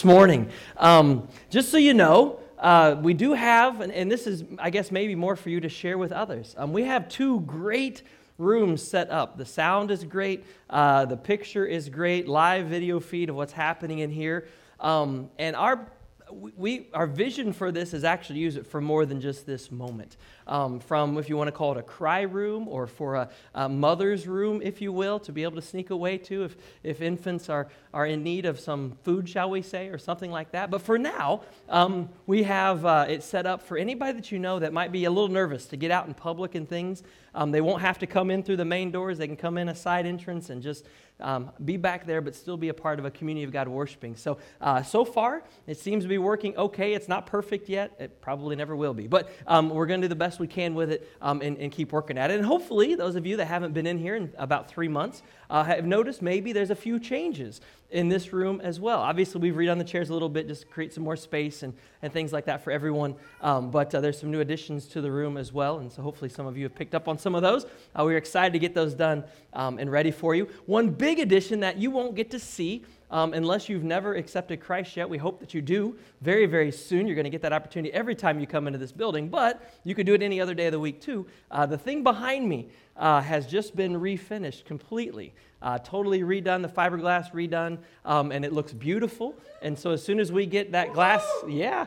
this morning. Um, just so you know, uh, we do have, and, and, this is, I guess, maybe more for you to share with others. Um, we have two great rooms set up. The sound is great, uh, the picture is great, live video feed of what's happening in here. Um, and our we, our vision for this is actually use it for more than just this moment. Um, from, if you want to call it a cry room or for a, a, mother's room, if you will, to be able to sneak away to if, if infants are, are in need of some food, shall we say, or something like that. But for now, um, we have uh, it set up for anybody that you know that might be a little nervous to get out in public and things. Um, they won't have to come in through the main doors, they can come in a side entrance and just um, be back there, but still be a part of a community of God worshiping. So, uh, so far, it seems to be working okay. It's not perfect yet. It probably never will be. But um, we're going to do the best we can with it um, and, and, keep working at it. And hopefully, those of you that haven't been in here in about three months uh, have noticed maybe there's a few changes in this room as well. Obviously, we've redone the chairs a little bit just to create some more space and, and things like that for everyone. Um, but uh, there's some new additions to the room as well. And so hopefully some of you have picked up on some of those. Uh, we're excited to get those done um, and ready for you. One big addition that you won't get to see um, unless you've never accepted Christ yet. We hope that you do very, very soon. You're going to get that opportunity every time you come into this building, but you could do it any other day of the week too. Uh, the thing behind me uh, has just been refinished completely. Uh, totally redone, the fiberglass redone, um, and it looks beautiful. And so as soon as we get that glass, yeah,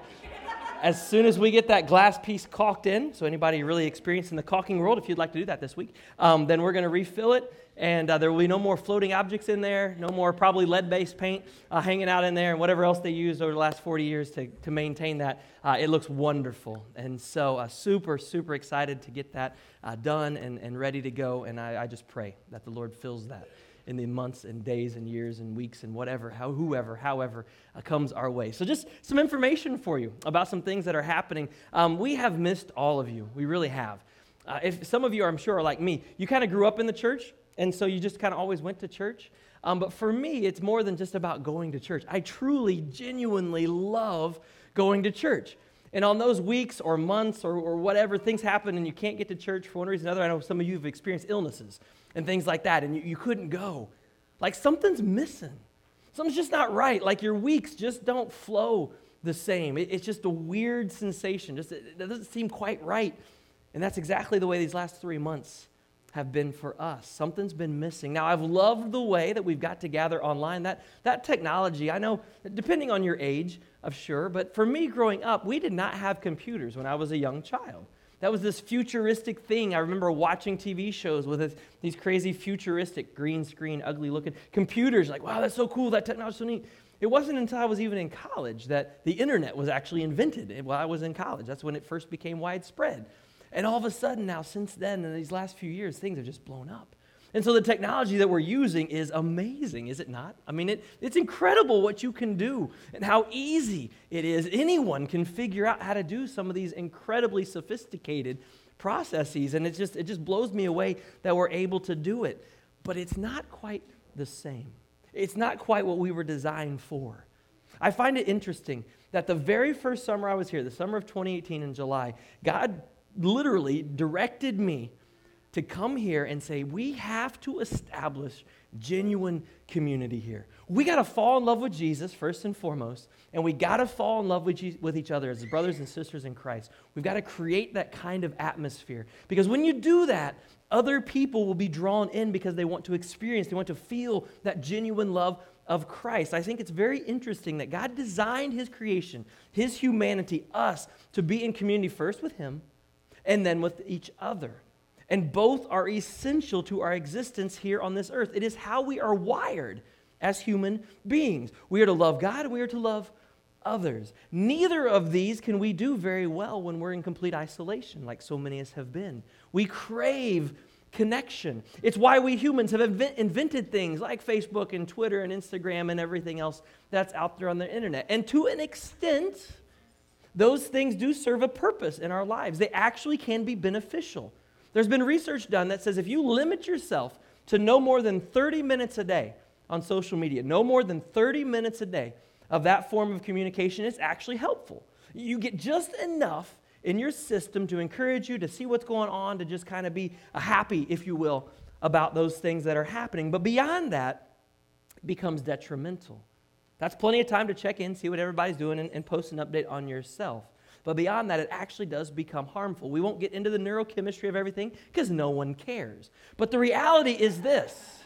as soon as we get that glass piece caulked in, so anybody really experienced in the caulking world, if you'd like to do that this week, um, then we're going to refill it and uh, there will be no more floating objects in there, no more probably lead based paint uh, hanging out in there, and whatever else they used over the last 40 years to, to maintain that. Uh, it looks wonderful. And so, uh, super, super excited to get that uh, done and, and ready to go. And I, I just pray that the Lord fills that in the months and days and years and weeks and whatever, how, whoever, however uh, comes our way. So, just some information for you about some things that are happening. Um, we have missed all of you. We really have. If some of you, are, I'm sure, are like me, you kind of grew up in the church, and so you just kind of always went to church. Um, but for me, it's more than just about going to church. I truly, genuinely love going to church. And on those weeks or months or, or whatever, things happen and you can't get to church for one reason or another. I know some of you have experienced illnesses and things like that, and you, you couldn't go. Like something's missing. Something's just not right. Like your weeks just don't flow the same. It, it's just a weird sensation. Just it, it doesn't seem quite right. And that's exactly the way these last three months have been for us. Something's been missing. Now, I've loved the way that we've got to gather online. That, that technology, I know, depending on your age, of sure, but for me growing up, we did not have computers when I was a young child. That was this futuristic thing. I remember watching TV shows with this, these crazy futuristic green screen, ugly looking computers. Like, wow, that's so cool. That technology's so neat. It wasn't until I was even in college that the internet was actually invented. Eh, while I was in college, that's when it first became widespread. And all of a sudden, now, since then, in these last few years, things have just blown up. And so the technology that we're using is amazing, is it not? I mean, it, it's incredible what you can do and how easy it is. Anyone can figure out how to do some of these incredibly sophisticated processes. And it just, it just blows me away that we're able to do it. But it's not quite the same, it's not quite what we were designed for. I find it interesting that the very first summer I was here, the summer of 2018 in July, God literally directed me to come here and say, we have to establish genuine community here. We got to fall in love with Jesus first and foremost, and we got to fall in love with, with each other as brothers and sisters in Christ. We've got to create that kind of atmosphere. Because when you do that, other people will be drawn in because they want to experience, they want to feel that genuine love of Christ. I think it's very interesting that God designed His creation, His humanity, us, to be in community first with Him and then with each other. And both are essential to our existence here on this earth. It is how we are wired as human beings. We are to love God, and we are to love others. Neither of these can we do very well when we're in complete isolation, like so many of us have been. We crave connection. It's why we humans have invent- invented things like Facebook and Twitter and Instagram and everything else that's out there on the internet. And to an extent, those things do serve a purpose in our lives. They actually can be beneficial. There's been research done that says if you limit yourself to no more than 30 minutes a day on social media, no more than 30 minutes a day of that form of communication, it's actually helpful. You get just enough in your system to encourage you to see what's going on, to just kind of be happy, if you will, about those things that are happening. But beyond that, it becomes detrimental. That's plenty of time to check in, see what everybody's doing, and, and post an update on yourself. But beyond that, it actually does become harmful. We won't get into the neurochemistry of everything because no one cares. But the reality is this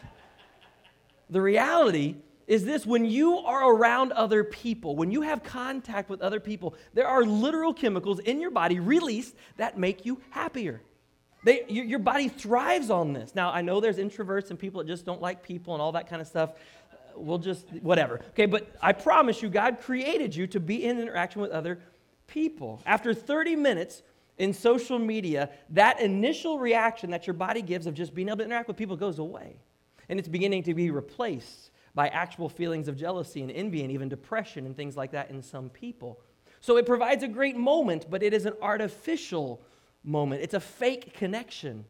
the reality is this when you are around other people, when you have contact with other people, there are literal chemicals in your body released that make you happier. They, your, your body thrives on this. Now, I know there's introverts and people that just don't like people and all that kind of stuff. We'll just, whatever. Okay, but I promise you, God created you to be in interaction with other people. After 30 minutes in social media, that initial reaction that your body gives of just being able to interact with people goes away. And it's beginning to be replaced by actual feelings of jealousy and envy and even depression and things like that in some people. So it provides a great moment, but it is an artificial moment. It's a fake connection.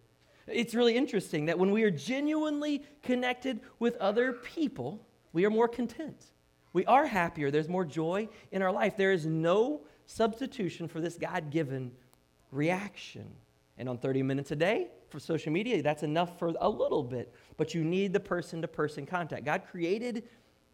It's really interesting that when we are genuinely connected with other people, we are more content. We are happier. There's more joy in our life. There is no substitution for this God given reaction. And on 30 minutes a day for social media, that's enough for a little bit. But you need the person to person contact. God created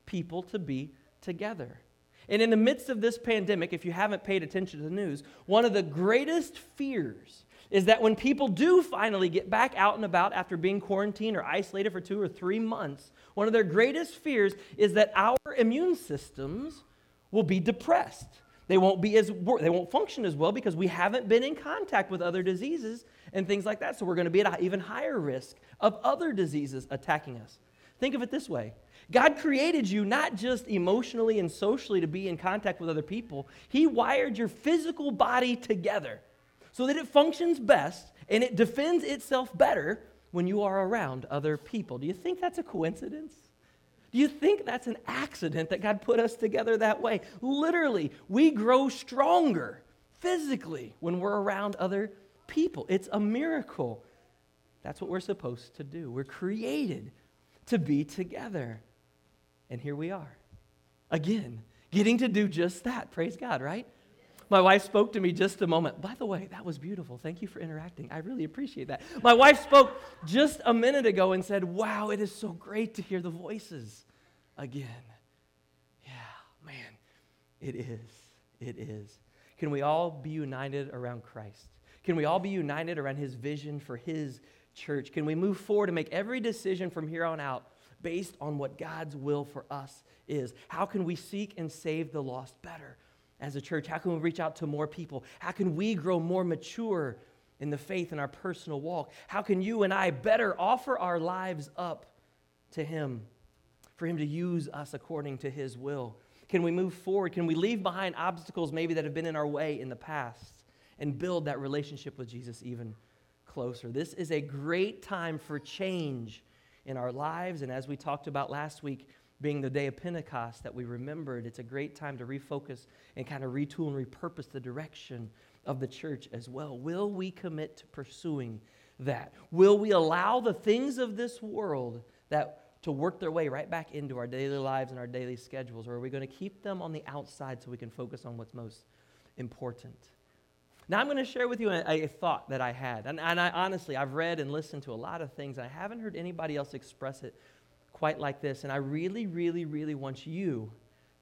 people to be together. And in the midst of this pandemic, if you haven't paid attention to the news, one of the greatest fears is that when people do finally get back out and about after being quarantined or isolated for two or three months, one of their greatest fears is that our immune systems will be depressed. They won't be as they won't function as well because we haven't been in contact with other diseases and things like that. So we're going to be at an even higher risk of other diseases attacking us. Think of it this way God created you not just emotionally and socially to be in contact with other people, He wired your physical body together so that it functions best and it defends itself better when you are around other people. Do you think that's a coincidence? Do you think that's an accident that God put us together that way? Literally, we grow stronger physically when we're around other people. It's a miracle. That's what we're supposed to do. We're created to be together. And here we are. Again, getting to do just that. Praise God, right? My wife spoke to me just a moment. By the way, that was beautiful. Thank you for interacting. I really appreciate that. My wife spoke just a minute ago and said, Wow, it is so great to hear the voices again. Yeah, man, it is. It is. Can we all be united around Christ? Can we all be united around his vision for his church? Can we move forward and make every decision from here on out based on what God's will for us is? How can we seek and save the lost better as a church? How can we reach out to more people? How can we grow more mature in the faith in our personal walk? How can you and I better offer our lives up to Him for Him to use us according to His will? Can we move forward? Can we leave behind obstacles maybe that have been in our way in the past? and build that relationship with Jesus even closer. This is a great time for change in our lives. And as we talked about last week, being the day of Pentecost that we remembered, it's a great time to refocus and kind of retool and repurpose the direction of the church as well. Will we commit to pursuing that? Will we allow the things of this world that to work their way right back into our daily lives and our daily schedules, or are we going to keep them on the outside so we can focus on what's most important? Now, I'm going to share with you a, a thought that I had. And, and I honestly, I've read and listened to a lot of things. I haven't heard anybody else express it quite like this. And I really, really, really want you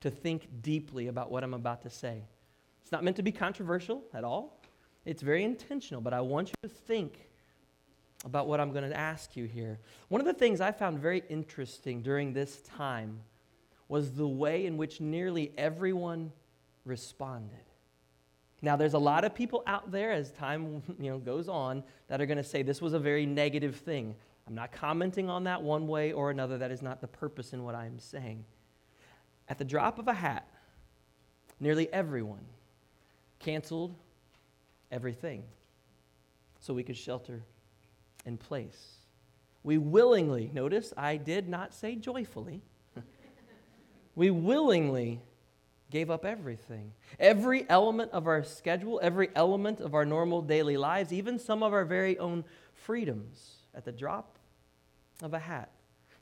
to think deeply about what I'm about to say. It's not meant to be controversial at all, it's very intentional, but I want you to think about what I'm going to ask you here. One of the things I found very interesting during this time was the way in which nearly everyone responded. Now, there's a lot of people out there as time you know, goes on that are going to say this was a very negative thing. I'm not commenting on that one way or another. That is not the purpose in what I'm saying. At the drop of a hat, nearly everyone canceled everything so we could shelter in place. We willingly, notice I did not say joyfully, we willingly gave up everything. Every element of our schedule, every element of our normal daily lives, even some of our very own freedoms at the drop of a hat.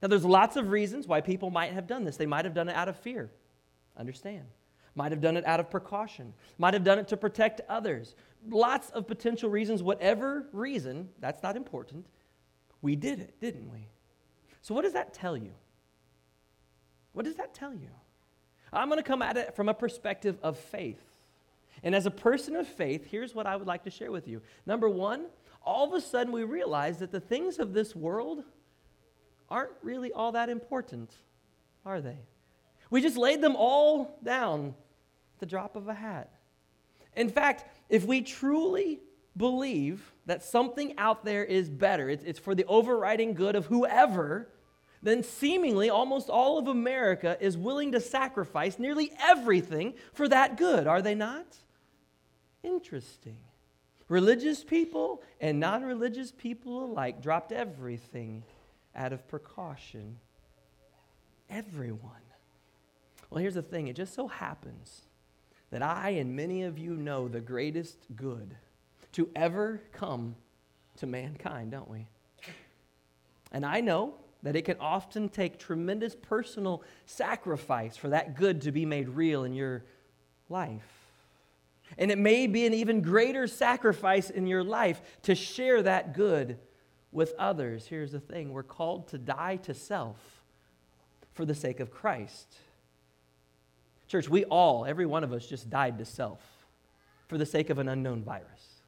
Now, there's lots of reasons why people might have done this. They might have done it out of fear. Understand. Might have done it out of precaution. Might have done it to protect others. Lots of potential reasons, whatever reason, that's not important. We did it, didn't we? So, what does that tell you? What does that tell you? I'm going to come at it from a perspective of faith. And as a person of faith, here's what I would like to share with you. Number one, all of a sudden we realize that the things of this world aren't really all that important, are they? We just laid them all down at the drop of a hat. In fact, if we truly believe that something out there is better, it's, it's for the overriding good of whoever, then seemingly almost all of America is willing to sacrifice nearly everything for that good, are they not? Interesting. Religious people and non religious people alike dropped everything out of precaution. Everyone. Well, here's the thing it just so happens that I and many of you know the greatest good to ever come to mankind, don't we? And I know that it can often take tremendous personal sacrifice for that good to be made real in your life. And it may be an even greater sacrifice in your life to share that good with others. Here's the thing we're called to die to self for the sake of Christ. Church, we all, every one of us, just died to self for the sake of an unknown virus.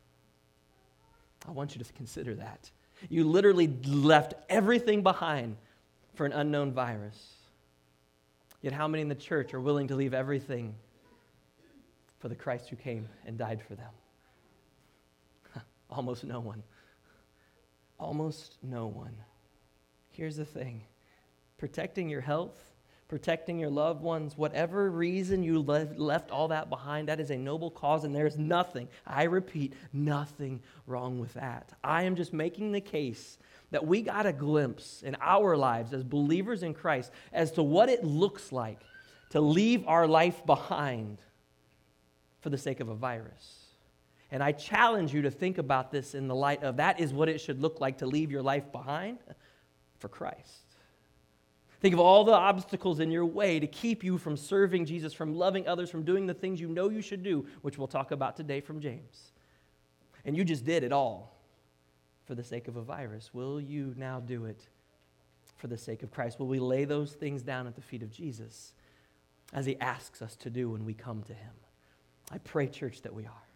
I want you to consider that. You literally left everything behind for an unknown virus. Yet, how many in the church are willing to leave everything for the Christ who came and died for them? Almost no one. Almost no one. Here's the thing protecting your health protecting your loved ones, whatever reason you left all that behind, that is a noble cause, and there is nothing, I repeat, nothing wrong with that. I am just making the case that we got a glimpse in our lives as believers in Christ as to what it looks like to leave our life behind for the sake of a virus. And I challenge you to think about this in the light of that is what it should look like to leave your life behind for Christ. Think of all the obstacles in your way to keep you from serving Jesus, from loving others, from doing the things you know you should do, which we'll talk about today from James. And you just did it all for the sake of a virus. Will you now do it for the sake of Christ? Will we lay those things down at the feet of Jesus as he asks us to do when we come to him? I pray, church, that we are.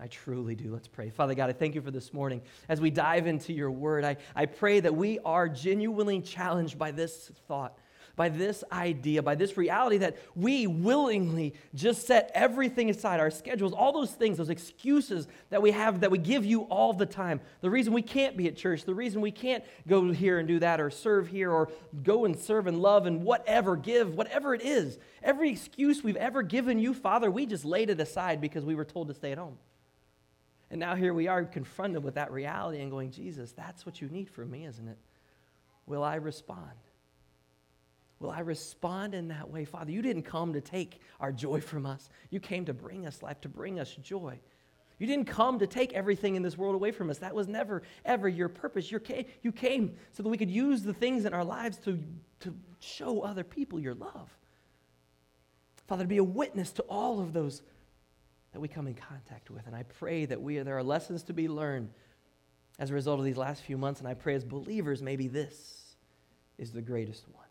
I truly do. Let's pray. Father God, I thank you for this morning. As we dive into your word, I, I pray that we are genuinely challenged by this thought, by this idea, by this reality that we willingly just set everything aside our schedules, all those things, those excuses that we have that we give you all the time. The reason we can't be at church, the reason we can't go here and do that or serve here or go and serve and love and whatever, give, whatever it is. Every excuse we've ever given you, Father, we just laid it aside because we were told to stay at home. And now here we are confronted with that reality and going, Jesus, that's what you need from me, isn't it? Will I respond? Will I respond in that way? Father, you didn't come to take our joy from us. You came to bring us life, to bring us joy. You didn't come to take everything in this world away from us. That was never, ever your purpose. You came, you came so that we could use the things in our lives to, to show other people your love. Father, to be a witness to all of those that we come in contact with. And I pray that we, there are lessons to be learned as a result of these last few months. And I pray as believers, maybe this is the greatest one.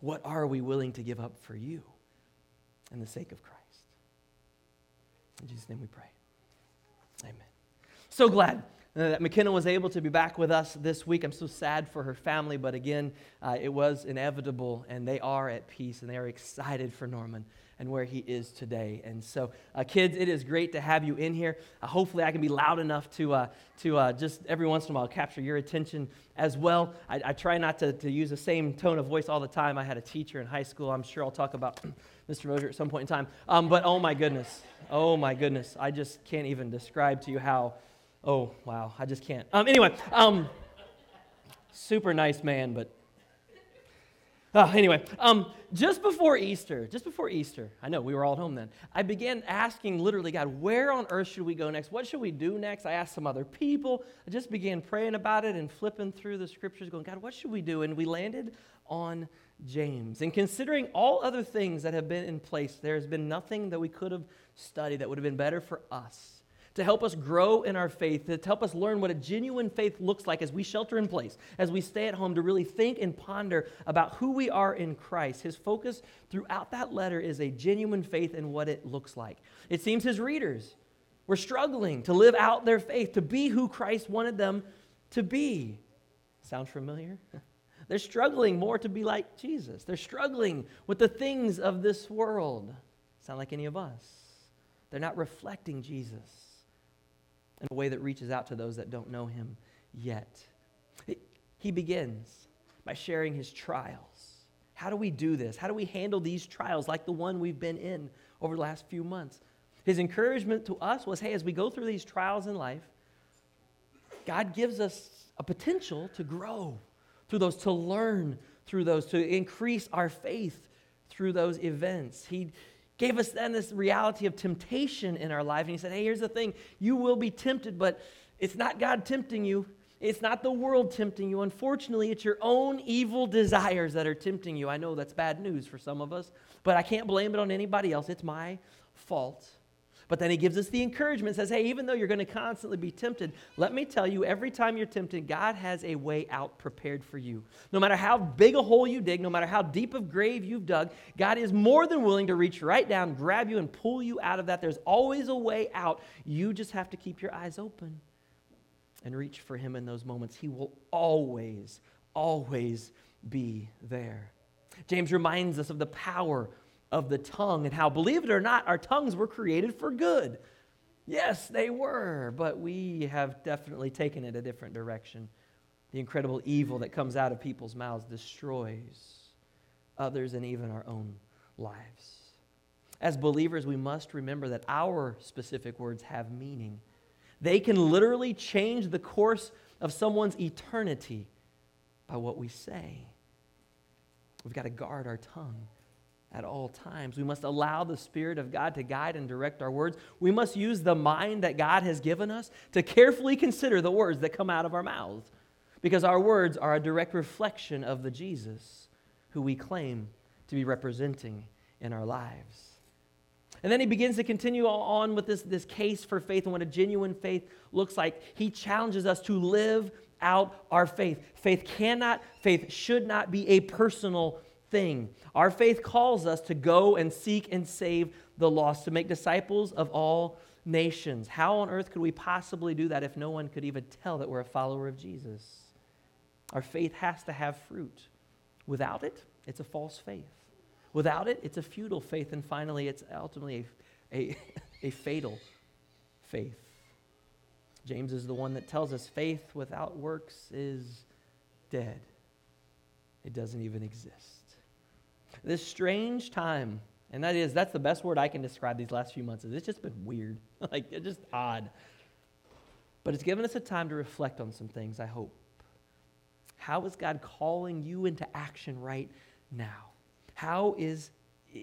What are we willing to give up for you in the sake of Christ? In Jesus' name we pray. Amen. So glad that McKenna was able to be back with us this week. I'm so sad for her family, but again, uh, it was inevitable, and they are at peace, and they are excited for Norman and where he is today. And so, uh, kids, it is great to have you in here. Uh, hopefully, I can be loud enough to, uh, to uh, just every once in a while capture your attention as well. I, I try not to, to use the same tone of voice all the time. I had a teacher in high school. I'm sure I'll talk about Mr. Moser at some point in time. Um, but oh my goodness, oh my goodness, I just can't even describe to you how. Oh wow, I just can't. Um, anyway, um, super nice man, but uh, anyway, um, just before Easter, just before Easter, I know we were all at home then, I began asking literally, God, where on earth should we go next? What should we do next? I asked some other people. I just began praying about it and flipping through the scriptures, going, God, what should we do? And we landed on James. And considering all other things that have been in place, there has been nothing that we could have studied that would have been better for us to help us grow in our faith, to help us learn what a genuine faith looks like as we shelter in place, as we stay at home, to really think and ponder about who we are in Christ. His focus throughout that letter is a genuine faith and what it looks like. It seems his readers were struggling to live out their faith, to be who Christ wanted them to be. Sound familiar? They're struggling more to be like Jesus. They're struggling with the things of this world. Sound like any of us? They're not reflecting Jesus in a way that reaches out to those that don't know him yet. He begins by sharing his trials. How do we do this? How do we handle these trials like the one we've been in over the last few months? His encouragement to us was hey, as we go through these trials in life, God gives us a potential to grow through those, to learn through those, to increase our faith through those events. He, gave us then this reality of temptation in our life. And he said, Hey, here's the thing you will be tempted, but it's not God tempting you. It's not the world tempting you. Unfortunately, it's your own evil desires that are tempting you. I know that's bad news for some of us, but I can't blame it on anybody else. It's my fault. But then he gives us the encouragement, says, hey, even though you're going to constantly be tempted, let me tell you, every time you're tempted, God has a way out prepared for you. No matter how big a hole you dig, no matter how deep of grave you've dug, God is more than willing to reach right down, grab you, and pull you out of that. There's always a way out. You just have to keep your eyes open and reach for him in those moments. He will always, always be there. James reminds us of the power of the tongue and how, believe it or not, our tongues were created for good. Yes, they were, but we have definitely taken it a different direction. The incredible evil that comes out of people's mouths destroys others and even our own lives. As believers, we must remember that our specific words have meaning. They can literally change the course of someone's eternity by what we say. We've got to guard our tongue at all times. We must allow the Spirit of God to guide and direct our words. We must use the mind that God has given us to carefully consider the words that come out of our mouths because our words are a direct reflection of the Jesus who we claim to be representing in our lives. And then he begins to continue on with this, this case for faith and what a genuine faith looks like. He challenges us to live out our faith. Faith cannot, faith should not be a personal thing. Our faith calls us to go and seek and save the lost, to make disciples of all nations. How on earth could we possibly do that if no one could even tell that we're a follower of Jesus? Our faith has to have fruit. Without it, it's a false faith. Without it, it's a futile faith. And finally, it's ultimately a, a, a fatal faith. James is the one that tells us faith without works is dead, it doesn't even exist this strange time, and that is, that's the best word I can describe these last few months, is it's just been weird. like, it's just odd. But it's given us a time to reflect on some things, I hope. How is God calling you into action right now? How is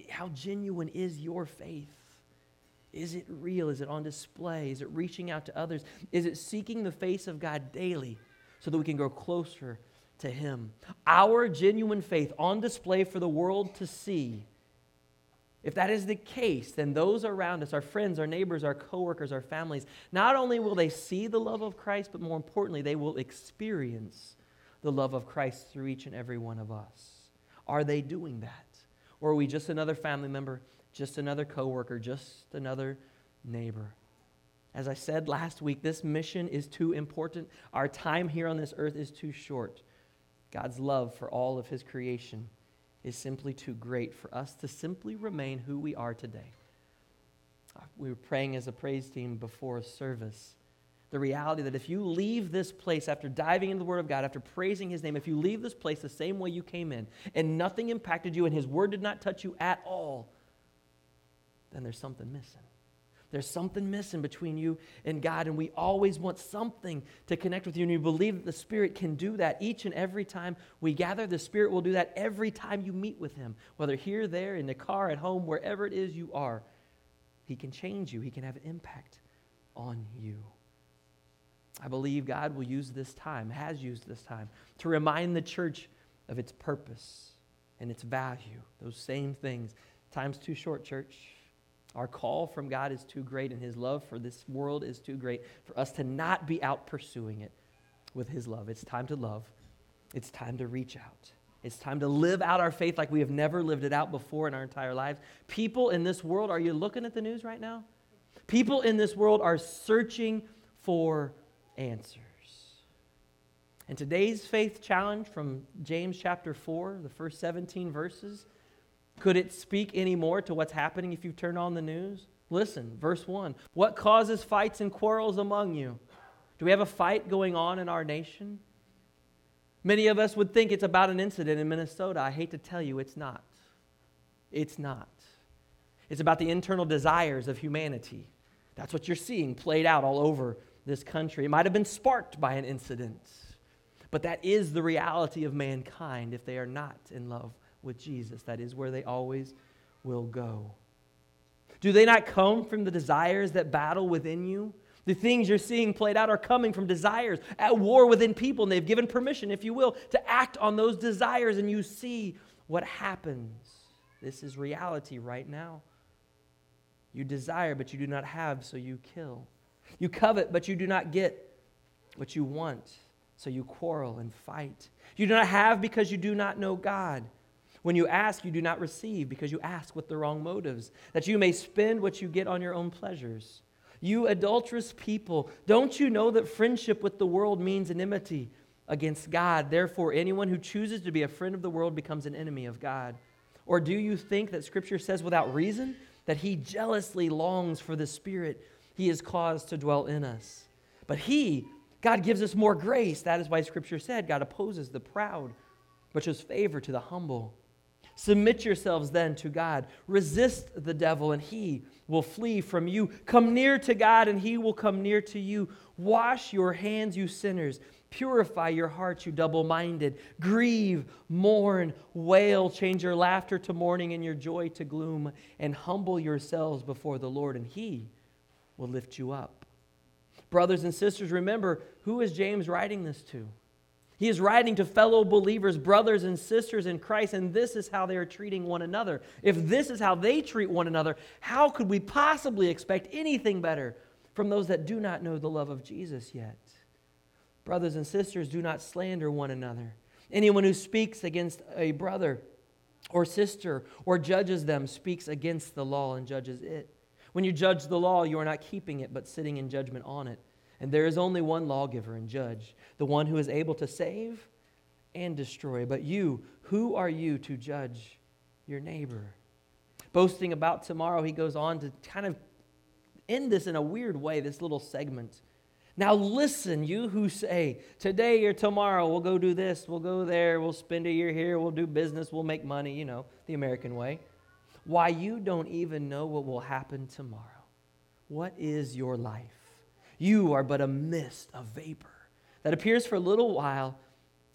how genuine is your faith? Is it real? Is it on display? Is it reaching out to others? Is it seeking the face of God daily so that we can grow closer to Him. Our genuine faith on display for the world to see. If that is the case, then those around us, our friends, our neighbors, our coworkers, our families, not only will they see the love of Christ, but more importantly, they will experience the love of Christ through each and every one of us. Are they doing that? Or are we just another family member, just another coworker, just another neighbor? As I said last week, this mission is too important. Our time here on this earth is too short. God's love for all of his creation is simply too great for us to simply remain who we are today. Uh, we were praying as a praise team before service. The reality that if you leave this place after diving into the Word of God, after praising His name, if you leave this place the same way you came in and nothing impacted you and His Word did not touch you at all, then there's something missing. There's something missing between you and God, and we always want something to connect with you. And we believe that the Spirit can do that each and every time we gather. The Spirit will do that every time you meet with Him, whether here, there, in the car, at home, wherever it is you are. He can change you, He can have an impact on you. I believe God will use this time, has used this time, to remind the church of its purpose and its value. Those same things. Time's too short, church. Our call from God is too great, and His love for this world is too great for us to not be out pursuing it with His love. It's time to love, it's time to reach out. It's time to live out our faith like we have never lived it out before in our entire lives. People in this world, are you looking at the news right now? People in this world are searching for answers. And today's faith challenge from James chapter 4, the first 17 verses, could it speak any more to what's happening if you turn on the news? Listen, verse 1. What causes fights and quarrels among you? Do we have a fight going on in our nation? Many of us would think it's about an incident in Minnesota. I hate to tell you, it's not. It's not. It's about the internal desires of humanity. That's what you're seeing played out all over this country. It might have been sparked by an incident, but that is the reality of mankind if they are not in love with Jesus. That is where they always will go. Do they not come from the desires that battle within you? The things you're seeing played out are coming from desires at war within people, and they've given permission, if you will, to act on those desires, and you see what happens. This is reality right now. You desire, but you do not have, so you kill. You covet, but you do not get what you want, so you quarrel and fight. You do not have because you do not know God. When you ask, you do not receive because you ask with the wrong motives, that you may spend what you get on your own pleasures. You adulterous people, don't you know that friendship with the world means enmity against God? Therefore, anyone who chooses to be a friend of the world becomes an enemy of God. Or do you think that Scripture says without reason that He jealously longs for the Spirit He has caused to dwell in us? But He, God gives us more grace. That is why Scripture said God opposes the proud, but shows favor to the humble. Submit yourselves then to God. Resist the devil, and he will flee from you. Come near to God, and he will come near to you. Wash your hands, you sinners. Purify your hearts, you double minded. Grieve, mourn, wail. Change your laughter to mourning and your joy to gloom. And humble yourselves before the Lord, and he will lift you up. Brothers and sisters, remember who is James writing this to? He is writing to fellow believers, brothers and sisters in Christ, and this is how they are treating one another. If this is how they treat one another, how could we possibly expect anything better from those that do not know the love of Jesus yet? Brothers and sisters, do not slander one another. Anyone who speaks against a brother or sister or judges them speaks against the law and judges it. When you judge the law, you are not keeping it, but sitting in judgment on it. And there is only one lawgiver and judge, the one who is able to save and destroy. But you, who are you to judge your neighbor? Boasting about tomorrow, he goes on to kind of end this in a weird way, this little segment. Now, listen, you who say, today or tomorrow we'll go do this, we'll go there, we'll spend a year here, we'll do business, we'll make money, you know, the American way. Why, you don't even know what will happen tomorrow. What is your life? You are but a mist, a vapor that appears for a little while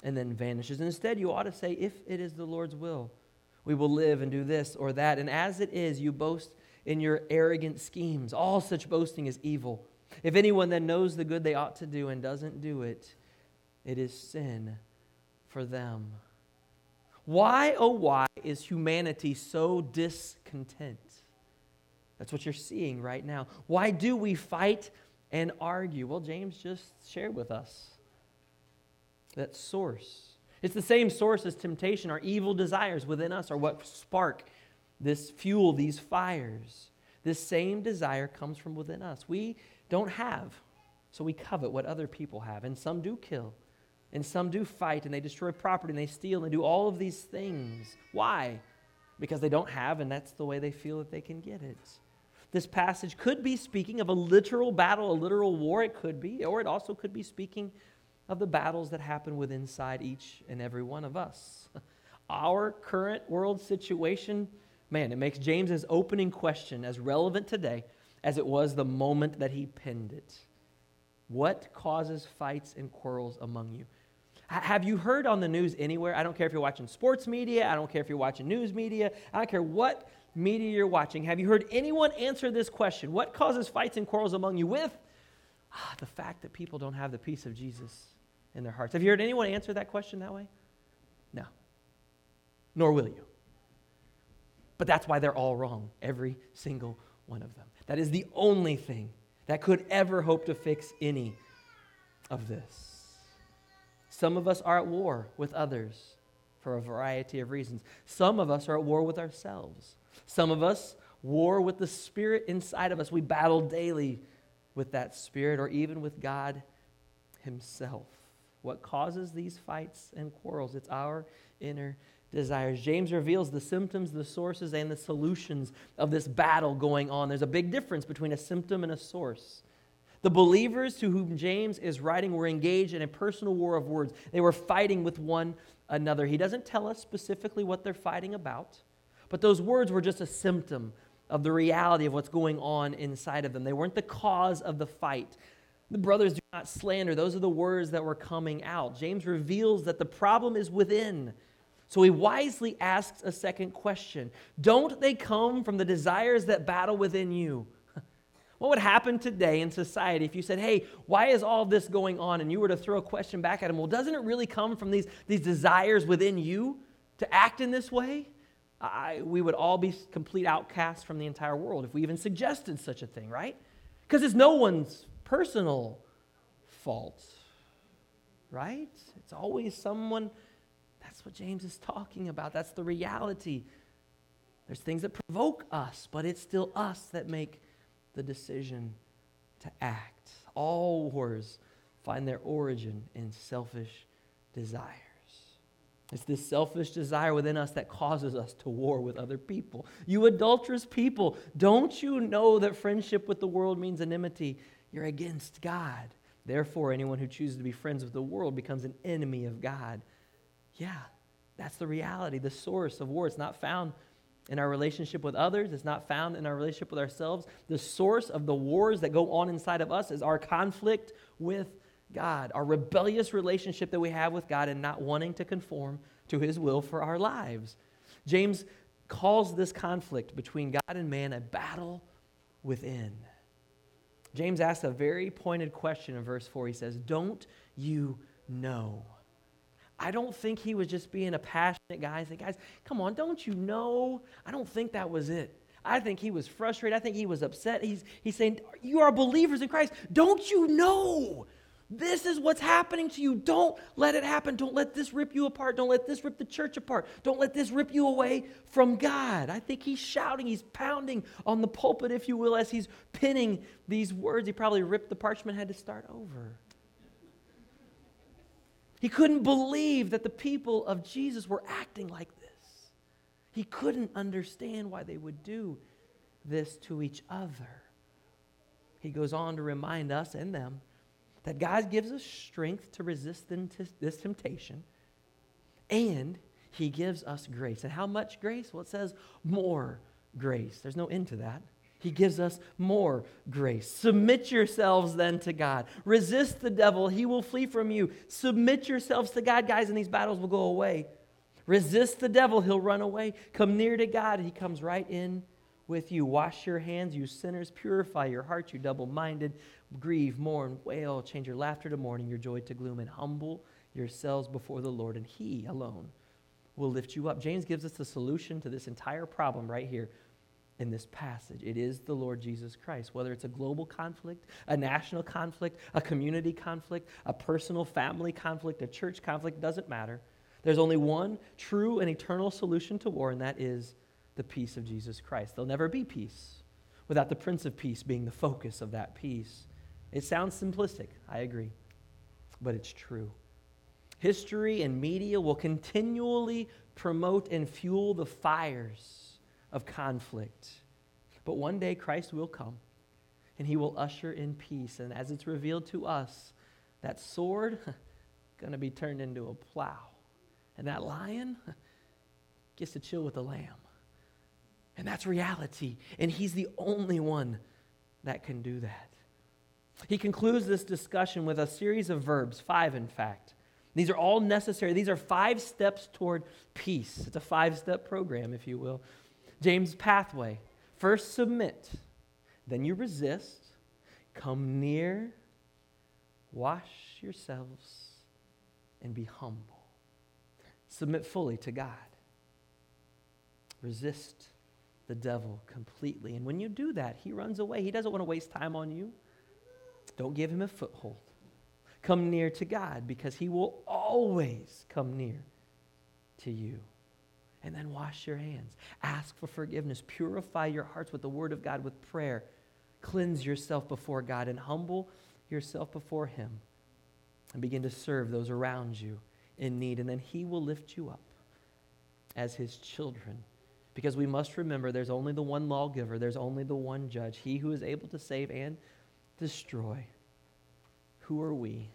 and then vanishes. Instead, you ought to say, If it is the Lord's will, we will live and do this or that. And as it is, you boast in your arrogant schemes. All such boasting is evil. If anyone then knows the good they ought to do and doesn't do it, it is sin for them. Why, oh, why is humanity so discontent? That's what you're seeing right now. Why do we fight and argue? Well, James just shared with us that source. It's the same source as temptation. Our evil desires within us are what spark this fuel, these fires. This same desire comes from within us. We don't have, so we covet what other people have. And some do kill, and some do fight, and they destroy property, and they steal, and do all of these things. Why? Because they don't have, and that's the way they feel that they can get it. This passage could be speaking of a literal battle, a literal war, it could be, or it also could be speaking of the battles that happen within inside each and every one of us. Our current world situation, man, it makes James's opening question as relevant today as it was the moment that he penned it. What causes fights and quarrels among you? Have you heard on the news anywhere? I don't care if you're watching sports media, I don't care if you're watching news media, I don't care what media you're watching, have you heard anyone answer this question? What causes fights and quarrels among you with? Ah, the fact that people don't have the peace of Jesus in their hearts. Have you heard anyone answer that question that way? No. Nor will you. But that's why they're all wrong, every single one of them. That is the only thing that could ever hope to fix any of this. Some of us are at war with others for a variety of reasons. Some of us are at war with ourselves. Some of us war with the spirit inside of us. We battle daily with that spirit or even with God himself. What causes these fights and quarrels? It's our inner desires. James reveals the symptoms, the sources, and the solutions of this battle going on. There's a big difference between a symptom and a source. The believers to whom James is writing were engaged in a personal war of words. They were fighting with one another. He doesn't tell us specifically what they're fighting about, but those words were just a symptom of the reality of what's going on inside of them. They weren't the cause of the fight. The brothers do not slander. Those are the words that were coming out. James reveals that the problem is within. So he wisely asks a second question Don't they come from the desires that battle within you? What would happen today in society if you said, hey, why is all this going on? And you were to throw a question back at him, well, doesn't it really come from these, these desires within you to act in this way? I, we would all be complete outcasts from the entire world if we even suggested such a thing, right? Because it's no one's personal fault, right? It's always someone. That's what James is talking about. That's the reality. There's things that provoke us, but it's still us that make the decision to act. All wars find their origin in selfish desires. It's this selfish desire within us that causes us to war with other people. You adulterous people, don't you know that friendship with the world means enmity? You're against God. Therefore, anyone who chooses to be friends with the world becomes an enemy of God. Yeah, that's the reality, the source of war. It's not found in our relationship with others, it's not found in our relationship with ourselves. The source of the wars that go on inside of us is our conflict with God, our rebellious relationship that we have with God and not wanting to conform to his will for our lives. James calls this conflict between God and man a battle within. James asks a very pointed question in verse 4. He says, Don't you know? I don't think he was just being a passionate guy. I think, guys, come on, don't you know? I don't think that was it. I think he was frustrated. I think he was upset. He's, he's saying, You are believers in Christ. Don't you know? This is what's happening to you. Don't let it happen. Don't let this rip you apart. Don't let this rip the church apart. Don't let this rip you away from God. I think he's shouting, he's pounding on the pulpit, if you will, as he's pinning these words. He probably ripped the parchment, had to start over. He couldn't believe that the people of Jesus were acting like this. He couldn't understand why they would do this to each other. He goes on to remind us and them that God gives us strength to resist this temptation, and He gives us grace. And how much grace? Well, it says more grace. There's no end to that. He gives us more grace. Submit yourselves then to God. Resist the devil, he will flee from you. Submit yourselves to God, guys, and these battles will go away. Resist the devil, he'll run away. Come near to God, he comes right in with you. Wash your hands, you sinners. Purify your hearts, you double minded. Grieve, mourn, wail. Change your laughter to mourning, your joy to gloom, and humble yourselves before the Lord, and he alone will lift you up. James gives us the solution to this entire problem right here in this passage. It is the Lord Jesus Christ. Whether it's a global conflict, a national conflict, a community conflict, a personal family conflict, a church conflict, doesn't matter. There's only one true and eternal solution to war, and that is the peace of Jesus Christ. There'll never be peace without the Prince of Peace being the focus of that peace. It sounds simplistic, I agree, but it's true. History and media will continually promote and fuel the fires of conflict. But one day Christ will come and he will usher in peace. And as it's revealed to us, that sword going to be turned into a plow. And that lion gets to chill with the lamb. And that's reality. And he's the only one that can do that. He concludes this discussion with a series of verbs, five in fact. These are all necessary. These are five steps toward peace. It's a five step program, if you will. James' pathway. First, submit. Then you resist. Come near. Wash yourselves and be humble. Submit fully to God. Resist the devil completely. And when you do that, he runs away. He doesn't want to waste time on you. Don't give him a foothold. Come near to God because he will always come near to you. And then wash your hands. Ask for forgiveness. Purify your hearts with the word of God, with prayer. Cleanse yourself before God and humble yourself before him. And begin to serve those around you in need. And then he will lift you up as his children. Because we must remember there's only the one lawgiver, there's only the one judge, he who is able to save and destroy. Who are we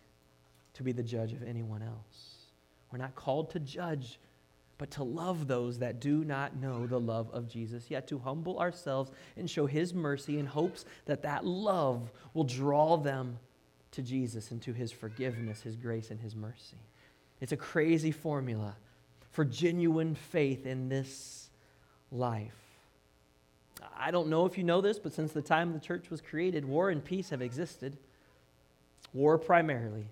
to be the judge of anyone else? We're not called to judge, but to love those that do not know the love of Jesus, yet to humble ourselves and show his mercy in hopes that that love will draw them to Jesus and to his forgiveness, his grace, and his mercy. It's a crazy formula for genuine faith in this life. I don't know if you know this, but since the time the church was created, war and peace have existed. War primarily.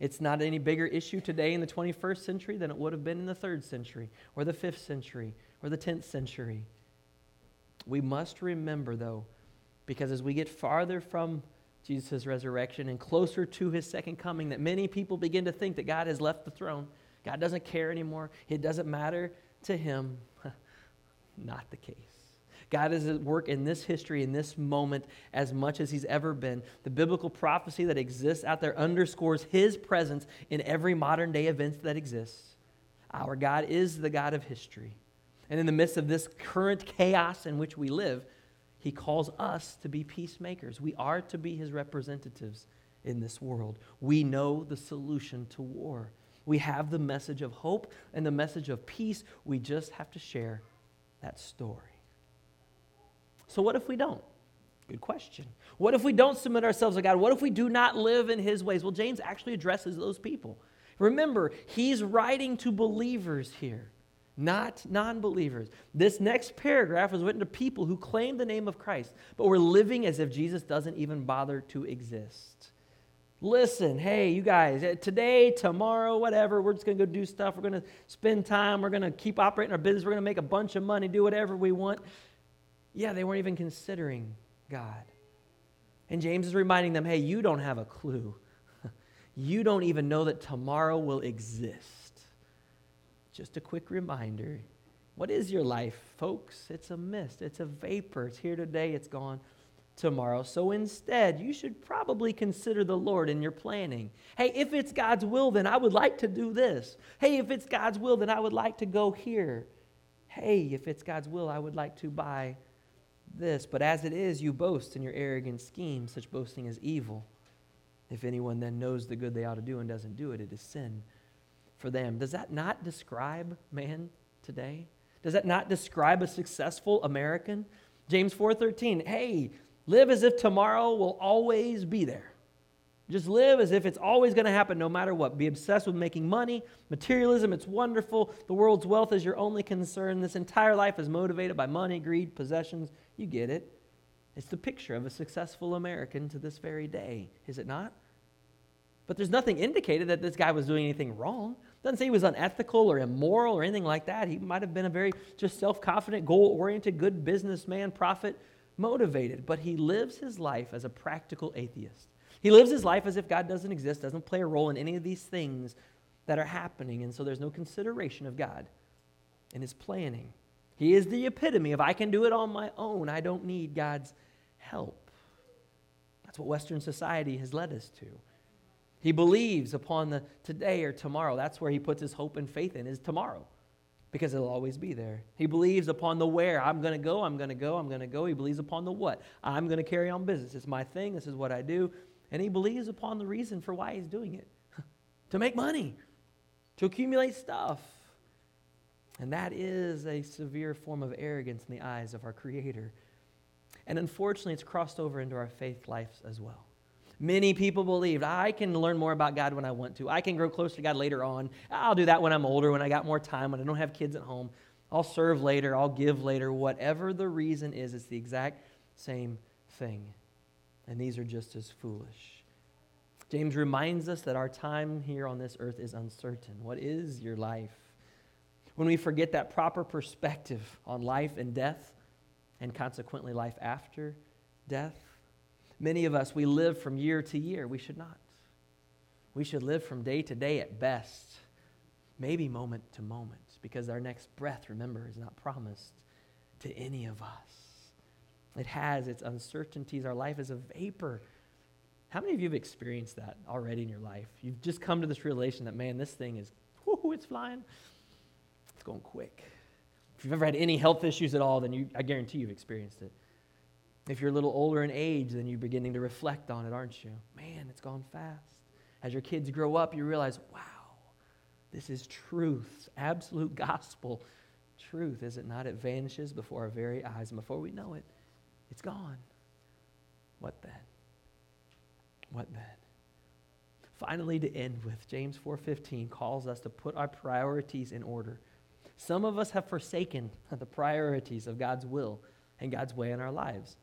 It's not any bigger issue today in the 21st century than it would have been in the 3rd century, or the 5th century, or the 10th century. We must remember, though, because as we get farther from Jesus' resurrection and closer to his second coming, that many people begin to think that God has left the throne God doesn't care anymore. It doesn't matter to him. Not the case. God is at work in this history, in this moment, as much as he's ever been. The biblical prophecy that exists out there underscores his presence in every modern day event that exists. Our God is the God of history. And in the midst of this current chaos in which we live, he calls us to be peacemakers. We are to be his representatives in this world. We know the solution to war. We have the message of hope and the message of peace. We just have to share that story. So, what if we don't? Good question. What if we don't submit ourselves to God? What if we do not live in His ways? Well, James actually addresses those people. Remember, he's writing to believers here, not non believers. This next paragraph is written to people who claim the name of Christ, but were living as if Jesus doesn't even bother to exist listen, hey, you guys, eh, today, tomorrow, whatever, we're just going to go do stuff. We're going to spend time. We're going to keep operating our business. We're going to make a bunch of money, do whatever we want. Yeah, they weren't even considering God. And James is reminding them, hey, you don't have a clue. you don't even know that tomorrow will exist. Just a quick reminder. What is your life, folks? It's a mist, it's a vapor. It's here today, it's gone tomorrow. So instead, you should probably consider the Lord in your planning. Hey, if it's God's will, then I would like to do this. Hey, if it's God's will, then I would like to go here. Hey, if it's God's will, I would like to buy this. But as it is, you boast in your arrogant scheme. Such boasting is evil. If anyone then knows the good they ought to do and doesn't do it, it is sin for them. Does that not describe man today? Does that not describe a successful American? James 4:13. Hey, Live as if tomorrow will always be there. Just live as if it's always going to happen no matter what. Be obsessed with making money, materialism, it's wonderful. The world's wealth is your only concern. This entire life is motivated by money, greed, possessions. You get it. It's the picture of a successful American to this very day, is it not? But there's nothing indicated that this guy was doing anything wrong. Doesn't say he was unethical or immoral or anything like that. He might have been a very just self-confident, goal-oriented, good businessman, profit motivated, but he lives his life as a practical atheist. He lives his life as if God doesn't exist, doesn't play a role in any of these things that are happening, and so there's no consideration of God in his planning. He is the epitome of I can do it on my own. I don't need God's help. That's what Western society has led us to. He believes upon the today or tomorrow. That's where he puts his hope and faith in, is tomorrow because it'll always be there. He believes upon the where. I'm going to go, I'm going to go, I'm going to go. He believes upon the what. I'm going to carry on business. It's my thing, this is what I do. And he believes upon the reason for why he's doing it to make money, to accumulate stuff. And that is a severe form of arrogance in the eyes of our Creator. And unfortunately, it's crossed over into our faith lives as well. Many people believed I can learn more about God when I want to. I can grow closer to God later on. I'll do that when I'm older, when I got more time, when I don't have kids at home. I'll serve later, I'll give later. Whatever the reason is, it's the exact same thing. And these are just as foolish. James reminds us that our time here on this earth is uncertain. What is your life? When we forget that proper perspective on life and death, and consequently life after death. Many of us, we live from year to year. We should not. We should live from day to day at best, maybe moment to moment, because our next breath, remember, is not promised to any of us. It has its uncertainties. Our life is a vapor. How many of you have experienced that already in your life? You've just come to this realization that, man, this thing is, whoo, it's flying. It's going quick. If you've ever had any health issues at all, then you, I guarantee you've experienced it. If you're a little older in age, then you're beginning to reflect on it, aren't you? Man, it's gone fast. As your kids grow up, you realize, wow, this is truth, absolute gospel truth, is it not? It vanishes before our very eyes, and before we know it, it's gone. What then? What then? Finally, to end with, James 4:15 calls us to put our priorities in order. Some of us have forsaken the priorities of God's will and God's way in our lives.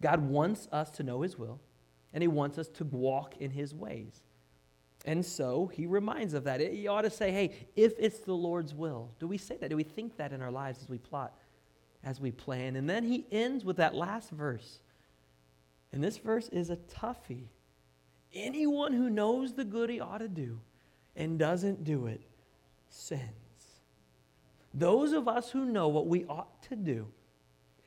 God wants us to know His will, and He wants us to walk in His ways. And so He reminds of that. You ought to say, hey, if it's the Lord's will. Do we say that? Do we think that in our lives as we plot, as we plan? And then He ends with that last verse. And this verse is a toughie. Anyone who knows the good he ought to do and doesn't do it sins. Those of us who know what we ought to do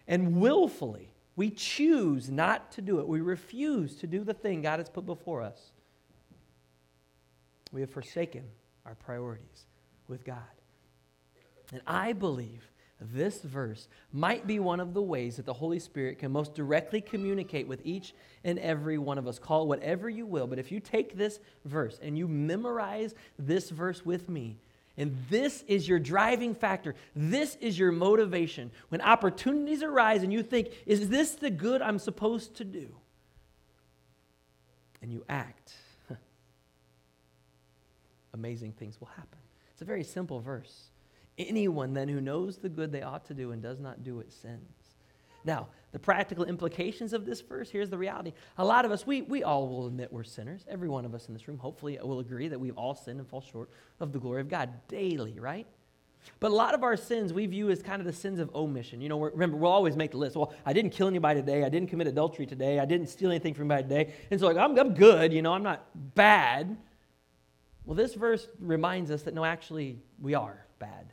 and willfully we choose not to do it. We refuse to do the thing God has put before us. We have forsaken our priorities with God. And I believe this verse might be one of the ways that the Holy Spirit can most directly communicate with each and every one of us. Call it whatever you will, but if you take this verse and you memorize this verse with me, and this is your driving factor. This is your motivation. When opportunities arise and you think, is this the good I'm supposed to do? And you act, amazing things will happen. It's a very simple verse. Anyone then who knows the good they ought to do and does not do it sins. Now, the practical implications of this verse here's the reality. A lot of us, we, we all will admit we're sinners. Every one of us in this room, hopefully, will agree that we've all sinned and fall short of the glory of God daily, right? But a lot of our sins we view as kind of the sins of omission. You know, remember, we'll always make the list. Well, I didn't kill anybody today. I didn't commit adultery today. I didn't steal anything from anybody today. And so, like, I'm, I'm good. You know, I'm not bad. Well, this verse reminds us that no, actually, we are bad.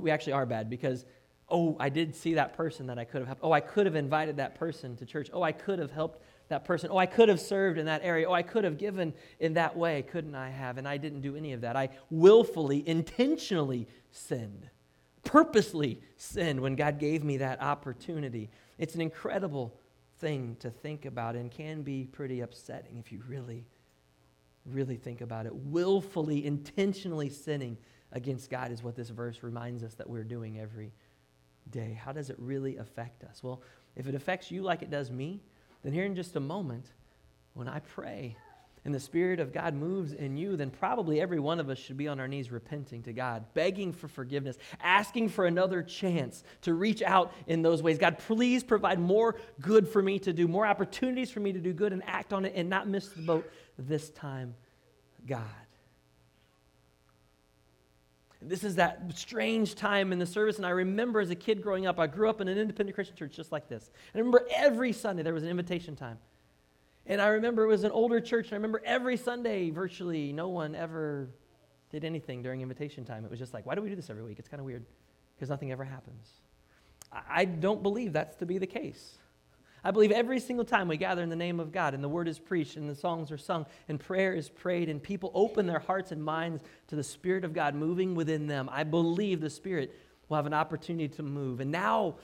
We, actually are bad because oh, I did see that person that I could have helped. Oh, I could have invited that person to church. Oh, I could have helped that person. Oh, I could have served in that area. Oh, I could have given in that way. Couldn't I have? And I didn't do any of that. I willfully, intentionally sinned, purposely sinned when God gave me that opportunity. It's an incredible thing to think about and can be pretty upsetting if you really, really think about it. Willfully, intentionally sinning against God is what this verse reminds us that we're doing every day? How does it really affect us? Well, if it affects you like it does me, then here in just a moment, when I pray and the Spirit of God moves in you, then probably every one of us should be on our knees repenting to God, begging for forgiveness, asking for another chance to reach out in those ways. God, please provide more good for me to do, more opportunities for me to do good and act on it and not miss the boat this time, God. This is that strange time in the service, and I remember as a kid growing up, I grew up in an independent Christian church just like this. And I remember every Sunday there was an invitation time. And I remember it was an older church, and I remember every Sunday, virtually no one ever did anything during invitation time. It was just like, why do we do this every week? It's kind of weird because nothing ever happens. I don't believe that's to be the case. I believe every single time we gather in the name of God and the word is preached and the songs are sung and prayer is prayed and people open their hearts and minds to the Spirit of God moving within them, I believe the Spirit will have an opportunity to move. And now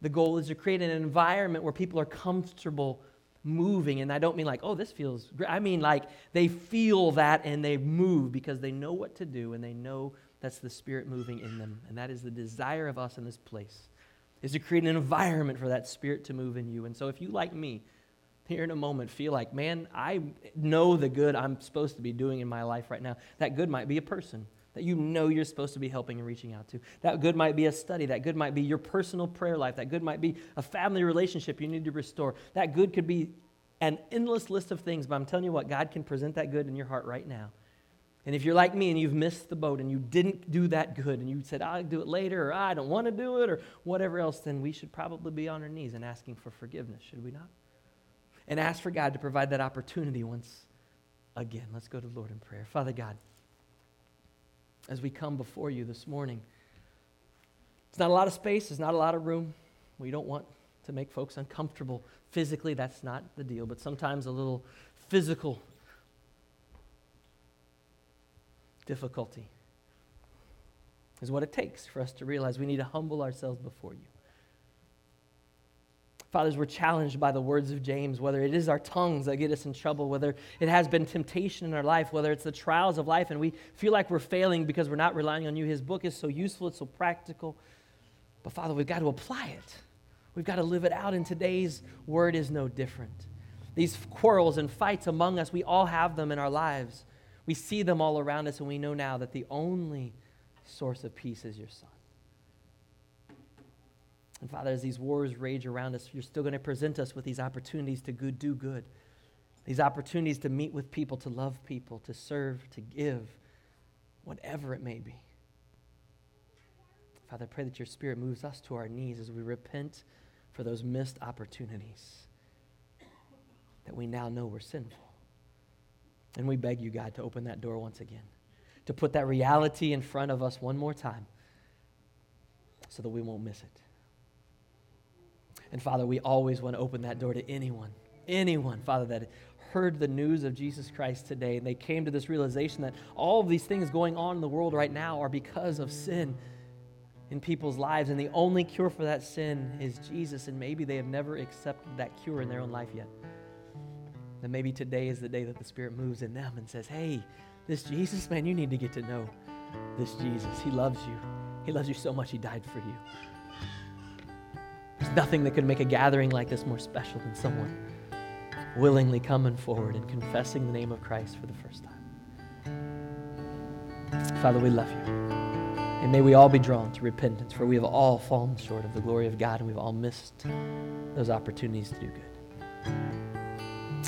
the goal is to create an environment where people are comfortable moving. And I don't mean like, oh, this feels great. I mean like they feel that and they move because they know what to do and they know that's the Spirit moving in them. And that is the desire of us in this place is to create an environment for that spirit to move in you. And so if you, like me, here in a moment feel like, man, I know the good I'm supposed to be doing in my life right now, that good might be a person that you know you're supposed to be helping and reaching out to. That good might be a study. That good might be your personal prayer life. That good might be a family relationship you need to restore. That good could be an endless list of things, but I'm telling you what, God can present that good in your heart right now. And if you're like me and you've missed the boat and you didn't do that good and you said, I'll do it later or I don't want to do it or whatever else, then we should probably be on our knees and asking for forgiveness, should we not? And ask for God to provide that opportunity once again. Let's go to the Lord in prayer. Father God, as we come before you this morning, it's not a lot of space, it's not a lot of room. We don't want to make folks uncomfortable. Physically, that's not the deal, but sometimes a little physical difficulty is what it takes for us to realize we need to humble ourselves before you. Fathers, we're challenged by the words of James, whether it is our tongues that get us in trouble, whether it has been temptation in our life, whether it's the trials of life, and we feel like we're failing because we're not relying on you. His book is so useful, it's so practical. But Father, we've got to apply it. We've got to live it out, and today's word is no different. These quarrels and fights among us, we all have them in our lives. We see them all around us, and we know now that the only source of peace is your Son. And Father, as these wars rage around us, you're still going to present us with these opportunities to good, do good, these opportunities to meet with people, to love people, to serve, to give, whatever it may be. Father, I pray that your Spirit moves us to our knees as we repent for those missed opportunities that we now know were sinful. And we beg you, God, to open that door once again, to put that reality in front of us one more time so that we won't miss it. And Father, we always want to open that door to anyone, anyone, Father, that heard the news of Jesus Christ today and they came to this realization that all of these things going on in the world right now are because of sin in people's lives. And the only cure for that sin is Jesus. And maybe they have never accepted that cure in their own life yet then maybe today is the day that the Spirit moves in them and says, Hey, this Jesus, man, you need to get to know this Jesus. He loves you. He loves you so much, He died for you. There's nothing that could make a gathering like this more special than someone willingly coming forward and confessing the name of Christ for the first time. Father, we love you. And may we all be drawn to repentance, for we have all fallen short of the glory of God and we've all missed those opportunities to do good.